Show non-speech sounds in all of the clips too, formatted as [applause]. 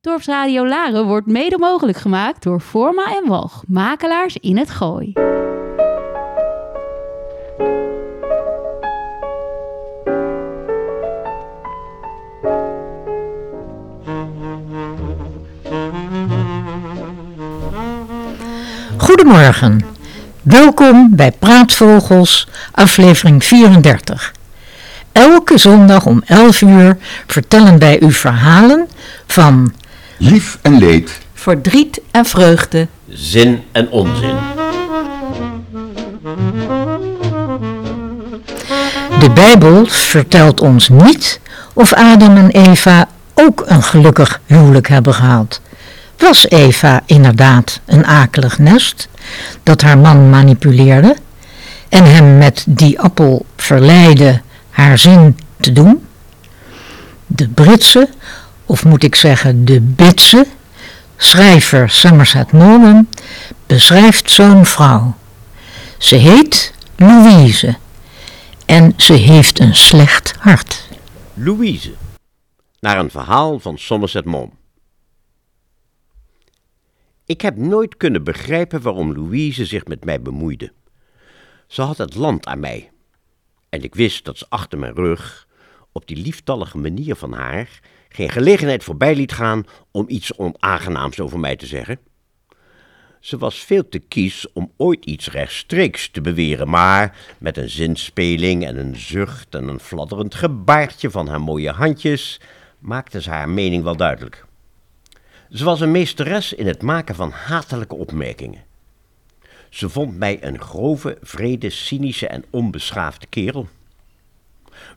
Dorpsradio Laren wordt mede mogelijk gemaakt door Forma en Walg, makelaars in het Gooi. Goedemorgen. Welkom bij Praatvogels, aflevering 34. Elke zondag om 11 uur vertellen wij u verhalen van Lief en leed. verdriet en vreugde, Zin en onzin. De Bijbel vertelt ons niet of Adam en Eva ook een gelukkig huwelijk hebben gehad. Was Eva inderdaad een akelig nest dat haar man manipuleerde en hem met die appel verleidde haar zin te doen? De Britse, of moet ik zeggen de Bitse, schrijver Somerset Maugham beschrijft zo'n vrouw. Ze heet Louise en ze heeft een slecht hart. Louise. Naar een verhaal van Somerset Maugham. Ik heb nooit kunnen begrijpen waarom Louise zich met mij bemoeide. Ze had het land aan mij. En ik wist dat ze achter mijn rug, op die lieftallige manier van haar, geen gelegenheid voorbij liet gaan om iets onaangenaams over mij te zeggen. Ze was veel te kies om ooit iets rechtstreeks te beweren, maar met een zinspeling en een zucht en een fladderend gebaartje van haar mooie handjes maakte ze haar mening wel duidelijk. Ze was een meesteres in het maken van hatelijke opmerkingen. Ze vond mij een grove, vrede, cynische en onbeschaafde kerel.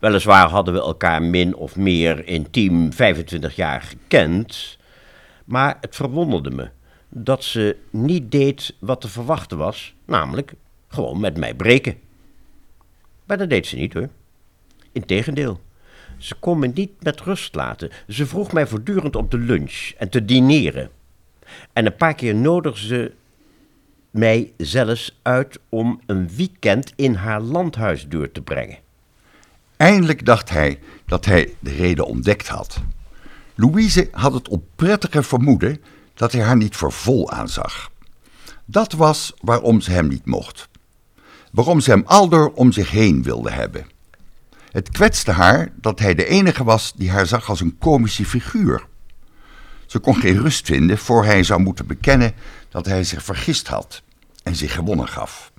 Weliswaar hadden we elkaar min of meer intiem 25 jaar gekend, maar het verwonderde me dat ze niet deed wat te verwachten was, namelijk gewoon met mij breken. Maar dat deed ze niet hoor. Integendeel, ze kon me niet met rust laten. Ze vroeg mij voortdurend op de lunch en te dineren. En een paar keer nodigde ze mij zelfs uit om een weekend in haar landhuis door te brengen. Eindelijk dacht hij dat hij de reden ontdekt had. Louise had het onprettige vermoeden dat hij haar niet voor vol aanzag. Dat was waarom ze hem niet mocht. Waarom ze hem aldoor om zich heen wilde hebben. Het kwetste haar dat hij de enige was die haar zag als een komische figuur. Ze kon geen rust vinden voor hij zou moeten bekennen dat hij zich vergist had en zich gewonnen gaf.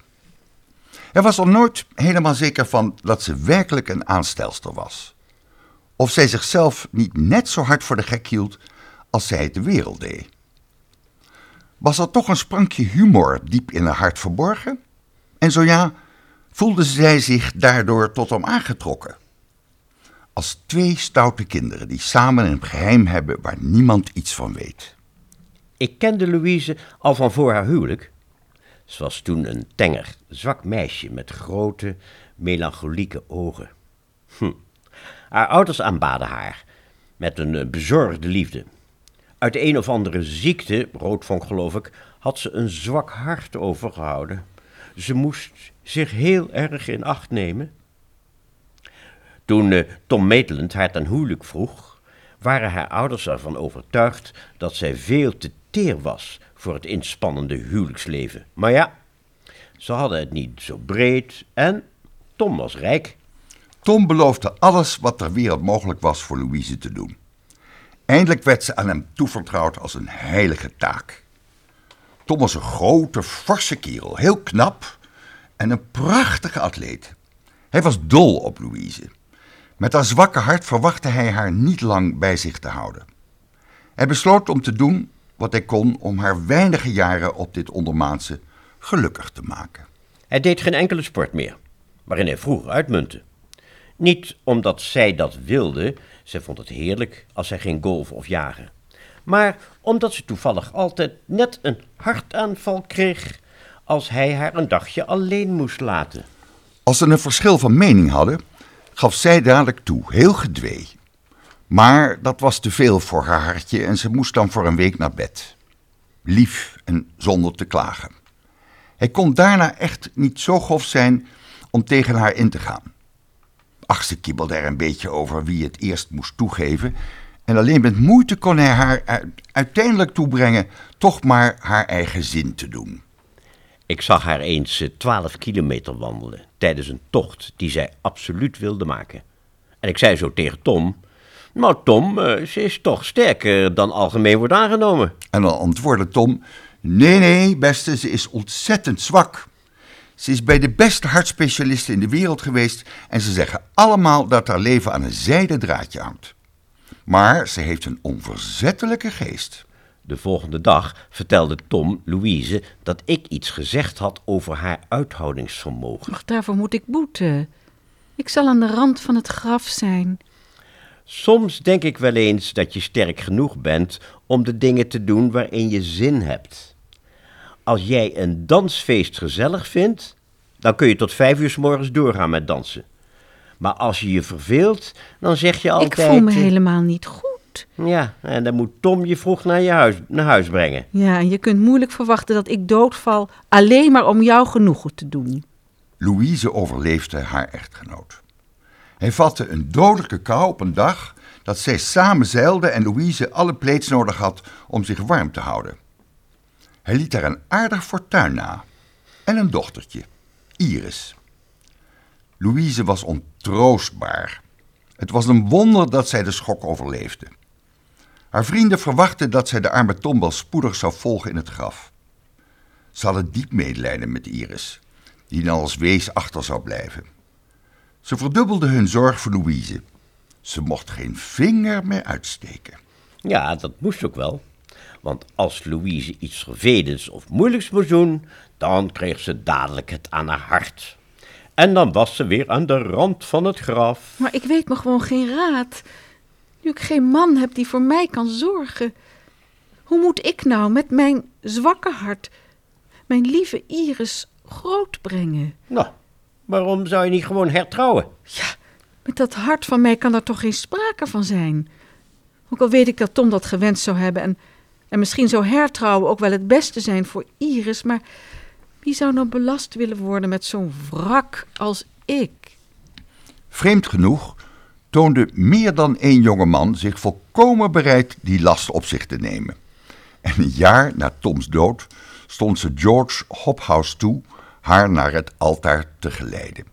Hij was er nooit helemaal zeker van dat ze werkelijk een aanstelster was. Of zij zichzelf niet net zo hard voor de gek hield als zij het de wereld deed. Was er toch een sprankje humor diep in haar hart verborgen? En zo ja, voelde zij zich daardoor tot hem aangetrokken? Als twee stoute kinderen die samen een geheim hebben waar niemand iets van weet. Ik kende Louise al van voor haar huwelijk. Ze was toen een tenger, zwak meisje met grote, melancholieke ogen. Hm. Haar ouders aanbaden haar met een eh, bezorgde liefde. Uit een of andere ziekte, roodvonk geloof ik, had ze een zwak hart overgehouden. Ze moest zich heel erg in acht nemen. Toen eh, Tom Maitland haar ten huwelijk vroeg, waren haar ouders ervan overtuigd dat zij veel te teer was voor het inspannende huwelijksleven. Maar ja, ze hadden het niet zo breed en Tom was rijk. Tom beloofde alles wat ter wereld mogelijk was voor Louise te doen. Eindelijk werd ze aan hem toevertrouwd als een heilige taak. Tom was een grote, forse kerel, heel knap en een prachtige atleet. Hij was dol op Louise. Met haar zwakke hart verwachtte hij haar niet lang bij zich te houden. Hij besloot om te doen wat hij kon om haar weinige jaren op dit ondermaanse gelukkig te maken. Hij deed geen enkele sport meer, waarin hij vroeger uitmuntte. Niet omdat zij dat wilde, zij vond het heerlijk als hij ging golfen of jagen. Maar omdat ze toevallig altijd net een hartaanval kreeg als hij haar een dagje alleen moest laten. Als ze een verschil van mening hadden, gaf zij dadelijk toe, heel gedwee. Maar dat was te veel voor haar hartje en ze moest dan voor een week naar bed. Lief en zonder te klagen. Hij kon daarna echt niet zo grof zijn om tegen haar in te gaan. Ach, ze kibbelde er een beetje over wie het eerst moest toegeven En alleen met moeite kon hij haar uiteindelijk toebrengen toch maar haar eigen zin te doen. Ik zag haar eens eh, 12 kilometer wandelen tijdens een tocht die zij absoluut wilde maken. En ik zei zo tegen Tom: Nou, Tom, eh, ze is toch sterker dan algemeen wordt aangenomen. En dan antwoordde Tom: Nee, nee, beste, ze is ontzettend zwak. Ze is bij de beste hartspecialisten in de wereld geweest en ze zeggen allemaal dat haar leven aan een zijden draadje hangt. Maar ze heeft een onverzettelijke geest. De volgende dag vertelde Tom Louise dat ik iets gezegd had over haar uithoudingsvermogen. Ach, daarvoor moet ik boeten. Ik zal aan de rand van het graf zijn. Soms denk ik wel eens dat je sterk genoeg bent om de dingen te doen waarin je zin hebt. Als jij een dansfeest gezellig vindt, dan kun je tot vijf uur s morgens doorgaan met dansen. Maar als je je verveelt, dan zeg je altijd... ik voel me eh, helemaal niet goed. Ja, en dan moet Tom je vroeg naar, je huis, naar huis brengen. Ja, en je kunt moeilijk verwachten dat ik doodval alleen maar om jou genoegen te doen. Louise overleefde haar echtgenoot. Hij vatte een dodelijke kou op een dag dat zij samen zeilden en Louise alle pleets nodig had om zich warm te houden. Hij liet haar een aardig fortuin na en een dochtertje, Iris. Louise was ontroostbaar. Het was een wonder dat zij de schok overleefde. Haar vrienden verwachten dat zij de arme Tom wel spoedig zou volgen in het graf. Ze hadden diep medelijden met Iris, die dan als wees achter zou blijven. Ze verdubbelden hun zorg voor Louise. Ze mocht geen vinger meer uitsteken. Ja, dat moest ook wel. Want als Louise iets vervelends of moeilijks moest doen, dan kreeg ze dadelijk het aan haar hart. En dan was ze weer aan de rand van het graf. Maar ik weet me gewoon geen raad. Nu ik geen man heb die voor mij kan zorgen. Hoe moet ik nou met mijn zwakke hart mijn lieve Iris grootbrengen? Nou, waarom zou je niet gewoon hertrouwen? Ja, met dat hart van mij kan er toch geen sprake van zijn. Ook al weet ik dat Tom dat gewenst zou hebben en, en misschien zou hertrouwen ook wel het beste zijn voor Iris, maar wie zou nou belast willen worden met zo'n wrak als ik? Vreemd genoeg toonde meer dan één jonge man zich volkomen bereid die last op zich te nemen. En een jaar na Toms dood stond ze George Hophouse toe haar naar het altaar te geleiden.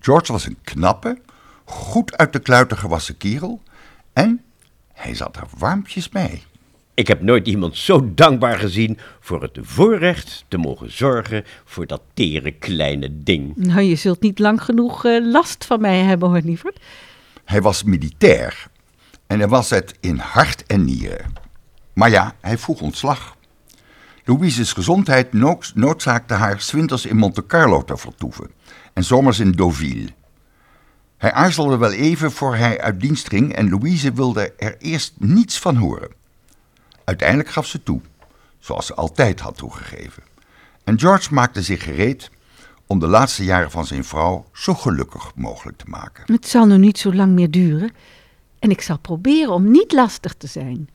George was een knappe, goed uit de kluiten gewassen kerel en hij zat er warmpjes bij. Ik heb nooit iemand zo dankbaar gezien voor het voorrecht te mogen zorgen voor dat tere kleine ding. Nou, je zult niet lang genoeg eh, last van mij hebben, hoor, lieverd. Hij was militair en hij was het in hart en nieren. Maar ja, hij vroeg ontslag. Louise's gezondheid nood- noodzaakte haar 's winters in Monte Carlo te vertoeven en zomers in Deauville. Hij aarzelde wel even voor hij uit dienst ging en Louise wilde er eerst niets van horen. Uiteindelijk gaf ze toe, zoals ze altijd had toegegeven. En George maakte zich gereed om de laatste jaren van zijn vrouw zo gelukkig mogelijk te maken. Het zal nu niet zo lang meer duren. En ik zal proberen om niet lastig te zijn.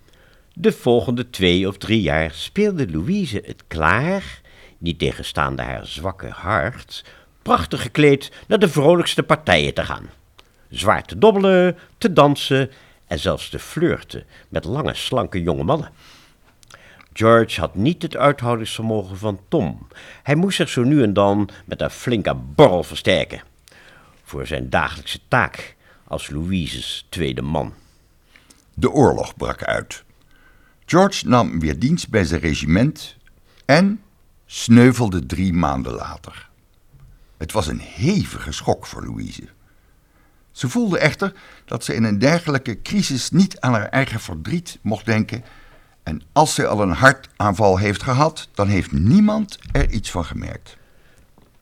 De volgende twee of drie jaar speelde Louise het klaar, niet tegenstaande haar zwakke hart, prachtig gekleed naar de vrolijkste partijen te gaan. Zwaar te dobbelen, te dansen en zelfs te flirten met lange, slanke jonge mannen. George had niet het uithoudingsvermogen van Tom. Hij moest zich zo nu en dan met een flinke borrel versterken. Voor zijn dagelijkse taak als Louise's tweede man. De oorlog brak uit. George nam weer dienst bij zijn regiment en sneuvelde drie maanden later. Het was een hevige schok voor Louise. Ze voelde echter dat ze in een dergelijke crisis niet aan haar eigen verdriet mocht denken. En als ze al een hartaanval heeft gehad, dan heeft niemand er iets van gemerkt.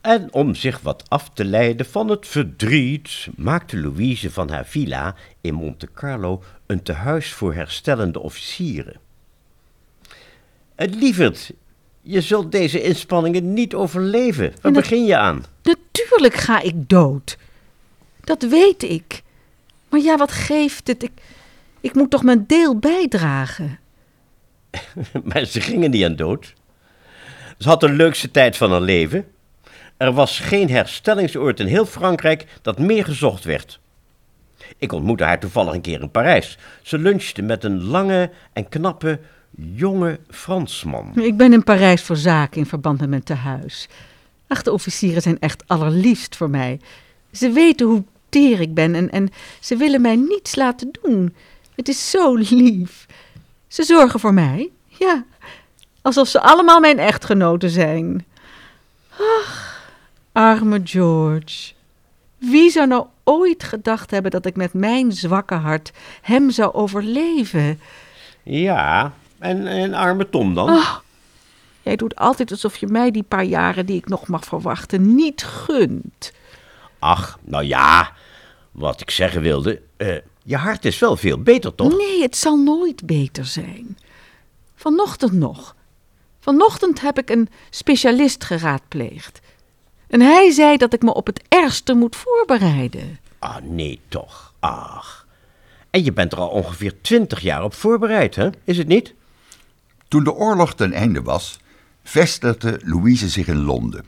En om zich wat af te leiden van het verdriet, maakte Louise van haar villa in Monte Carlo een tehuis voor herstellende officieren. Het lieverd, je zult deze inspanningen niet overleven. Waar begin je aan? Natuurlijk ga ik dood. Dat weet ik. Maar ja, wat geeft het? Ik, ik moet toch mijn deel bijdragen. [laughs] Maar ze gingen niet aan dood. Ze had de leukste tijd van haar leven. Er was geen herstellingsoord in heel Frankrijk dat meer gezocht werd. Ik ontmoette haar toevallig een keer in Parijs. Ze lunchte met een lange en knappe jonge Fransman. Ik ben in Parijs voor zaken in verband met mijn tehuis. Ach, de officieren zijn echt allerliefst voor mij. Ze weten hoe teer ik ben en, en ze willen mij niets laten doen. Het is zo lief. Ze zorgen voor mij, ja. Alsof ze allemaal mijn echtgenoten zijn. Ach, arme George. Wie zou nou ooit gedacht hebben dat ik met mijn zwakke hart hem zou overleven? Ja, en, en arme Tom dan? Oh, jij doet altijd alsof je mij die paar jaren die ik nog mag verwachten niet gunt. Ach, nou ja, wat ik zeggen wilde, eh, je hart is wel veel beter, toch? Nee, het zal nooit beter zijn. Vanochtend nog. Vanochtend heb ik een specialist geraadpleegd. En hij zei dat ik me op het ergste moet voorbereiden. Ah, nee toch. Ach. En je bent er al ongeveer twintig jaar op voorbereid, hè? Is het niet? Toen de oorlog ten einde was, vestigde Louise zich in Londen.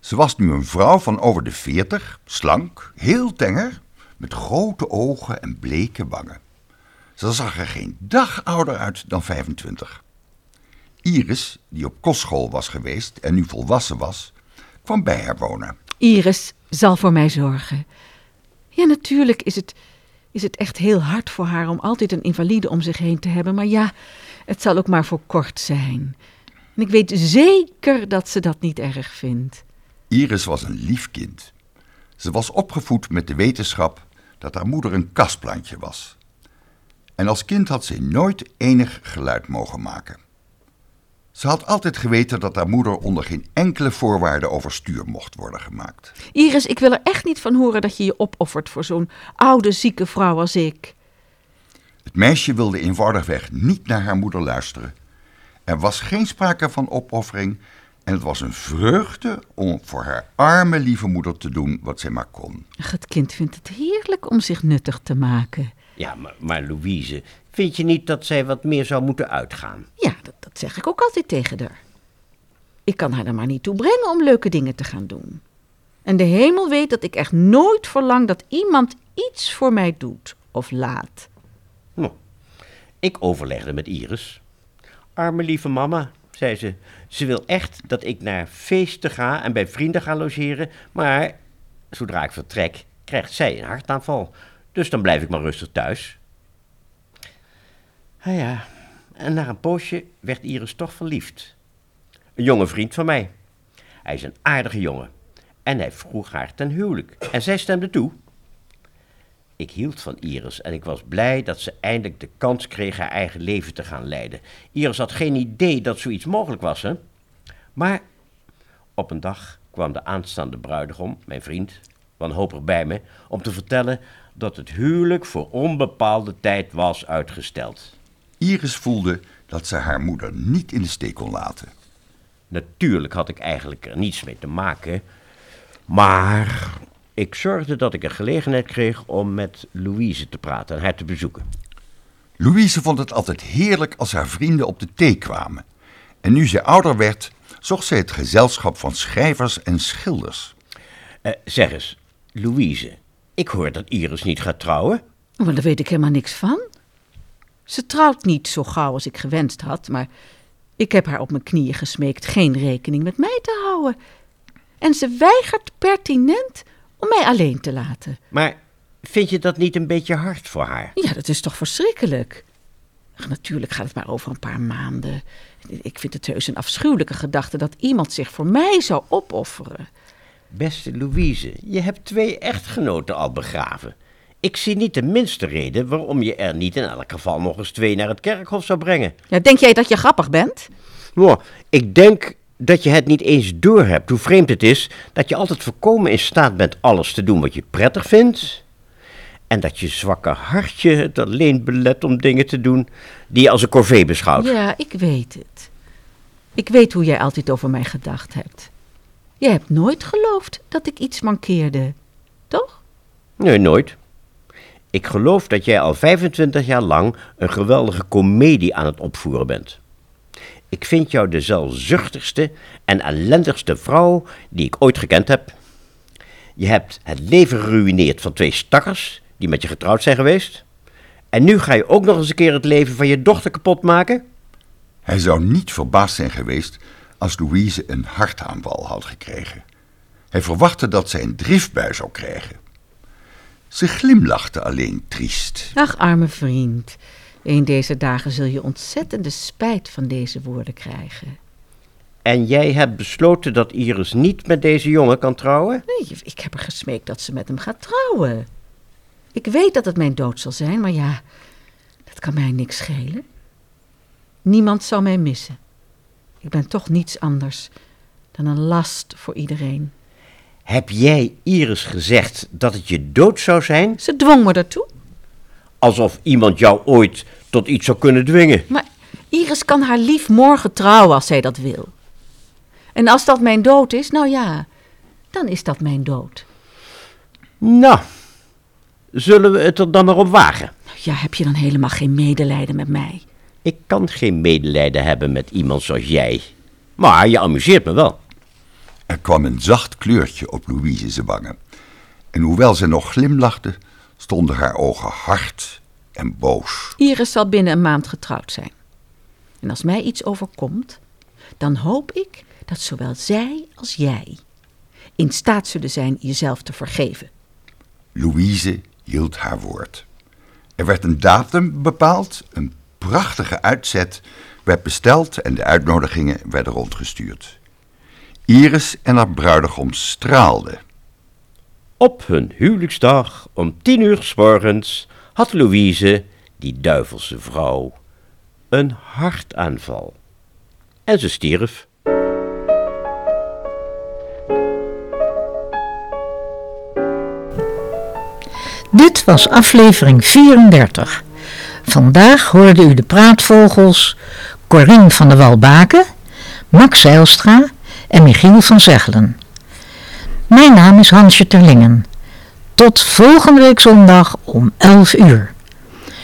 Ze was nu een vrouw van over de veertig, slank, heel tenger, met grote ogen en bleke wangen. Ze zag er geen dag ouder uit dan 25. Iris, die op kostschool was geweest en nu volwassen was, kwam bij haar wonen. Iris zal voor mij zorgen. Ja, natuurlijk is het, is het echt heel hard voor haar om altijd een invalide om zich heen te hebben. Maar ja, het zal ook maar voor kort zijn. En ik weet zeker dat ze dat niet erg vindt. Iris was een lief kind. Ze was opgevoed met de wetenschap dat haar moeder een kastplantje was. En als kind had ze nooit enig geluid mogen maken. Ze had altijd geweten dat haar moeder onder geen enkele voorwaarde overstuur mocht worden gemaakt. Iris, ik wil er echt niet van horen dat je je opoffert voor zo'n oude, zieke vrouw als ik. Het meisje wilde eenvoudigweg niet naar haar moeder luisteren. Er was geen sprake van opoffering en het was een vreugde om voor haar arme lieve moeder te doen wat zij maar kon. Ach, het kind vindt het heerlijk om zich nuttig te maken. Ja, maar, maar Louise, vind je niet dat zij wat meer zou moeten uitgaan? Ja, dat, dat zeg ik ook altijd tegen haar. Ik kan haar er maar niet toe brengen om leuke dingen te gaan doen. En de hemel weet dat ik echt nooit verlang dat iemand iets voor mij doet of laat. Nou, ik overlegde met Iris. Arme lieve mama, zei ze. Ze wil echt dat ik naar feesten ga en bij vrienden ga logeren, maar zodra ik vertrek, krijgt zij een hartaanval. Dus dan blijf ik maar rustig thuis. Ah ja, en na een poosje werd Iris toch verliefd. Een jonge vriend van mij. Hij is een aardige jongen. En hij vroeg haar ten huwelijk. En zij stemde toe. Ik hield van Iris en ik was blij dat ze eindelijk de kans kreeg haar eigen leven te gaan leiden. Iris had geen idee dat zoiets mogelijk was, hè? Maar op een dag kwam de aanstaande bruidegom, mijn vriend, wanhopig bij me, om te vertellen dat het huwelijk voor onbepaalde tijd was uitgesteld. Iris voelde dat ze haar moeder niet in de steek kon laten. Natuurlijk had ik eigenlijk er niets mee te maken, maar ik zorgde dat ik een gelegenheid kreeg om met Louise te praten en haar te bezoeken. Louise vond het altijd heerlijk als haar vrienden op de thee kwamen. En nu ze ouder werd, zocht zij het gezelschap van schrijvers en schilders. Eh, zeg eens, Louise, ik hoor dat Iris niet gaat trouwen. Maar daar weet ik helemaal niks van. Ze trouwt niet zo gauw als ik gewenst had, maar ik heb haar op mijn knieën gesmeekt geen rekening met mij te houden. En ze weigert pertinent om mij alleen te laten. Maar vind je dat niet een beetje hard voor haar? Ja, dat is toch verschrikkelijk? Ach, natuurlijk gaat het maar over een paar maanden. Ik vind het heus een afschuwelijke gedachte dat iemand zich voor mij zou opofferen. Beste Louise, je hebt twee echtgenoten al begraven. Ik zie niet de minste reden waarom je er niet in elk geval nog eens twee naar het kerkhof zou brengen. Ja, denk jij dat je grappig bent? Nou, ik denk dat je het niet eens doorhebt hoe vreemd het is dat je altijd voorkomen in staat bent alles te doen wat je prettig vindt. En dat je zwakke hartje het alleen belet om dingen te doen die je als een corvée beschouwt. Ja, ik weet het. Ik weet hoe jij altijd over mij gedacht hebt. Je hebt nooit geloofd dat ik iets mankeerde, toch? Nee, nooit. Ik geloof dat jij al 25 jaar lang een geweldige komedie aan het opvoeren bent. Ik vind jou de zelfzuchtigste en ellendigste vrouw die ik ooit gekend heb. Je hebt het leven geruïneerd van twee stakkers die met je getrouwd zijn geweest. En nu ga je ook nog eens een keer het leven van je dochter kapot maken? Hij zou niet verbaasd zijn geweest als Louise een hartaanval had gekregen. Hij verwachtte dat zij een driftbui zou krijgen. Ze glimlachte alleen triest. Ach, arme vriend. Een deze dagen zul je ontzettende spijt van deze woorden krijgen. En jij hebt besloten dat Iris niet met deze jongen kan trouwen? Nee, ik heb er gesmeekt dat ze met hem gaat trouwen. Ik weet dat het mijn dood zal zijn, maar ja, dat kan mij niks schelen. Niemand zal mij missen. Ik ben toch niets anders dan een last voor iedereen. Heb jij Iris gezegd dat het je dood zou zijn? Ze dwong me daartoe. Alsof iemand jou ooit tot iets zou kunnen dwingen. Maar Iris kan haar lief morgen trouwen als zij dat wil. En als dat mijn dood is, nou ja, dan is dat mijn dood. Nou, zullen we het er dan maar op wagen? Ja, heb je dan helemaal geen medelijden met mij? Ik kan geen medelijden hebben met iemand zoals jij. Maar je amuseert me wel. Er kwam een zacht kleurtje op Louise's wangen. En hoewel ze nog glimlachte, stonden haar ogen hard en boos. Iris zal binnen een maand getrouwd zijn. En als mij iets overkomt, dan hoop ik dat zowel zij als jij in staat zullen zijn jezelf te vergeven. Louise hield haar woord. Er werd een datum bepaald, een prachtige uitzet werd besteld en de uitnodigingen werden rondgestuurd. Iris en haar bruidegom straalden. Op hun huwelijksdag om tien uur s morgens had Louise, die duivelse vrouw, een hartaanval. En ze stierf. Dit was aflevering 34. Vandaag hoorde u de praatvogels Corine van der Walbaken, Max Zijlstra en Michiel van Zegelen. Mijn naam is Hansje Terlingen. Tot volgende week zondag om 11 uur.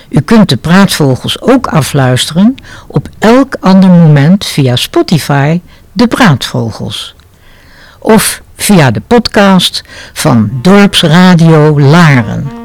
U kunt de praatvogels ook afluisteren op elk ander moment via Spotify, de praatvogels. Of via de podcast van Dorpsradio Laren.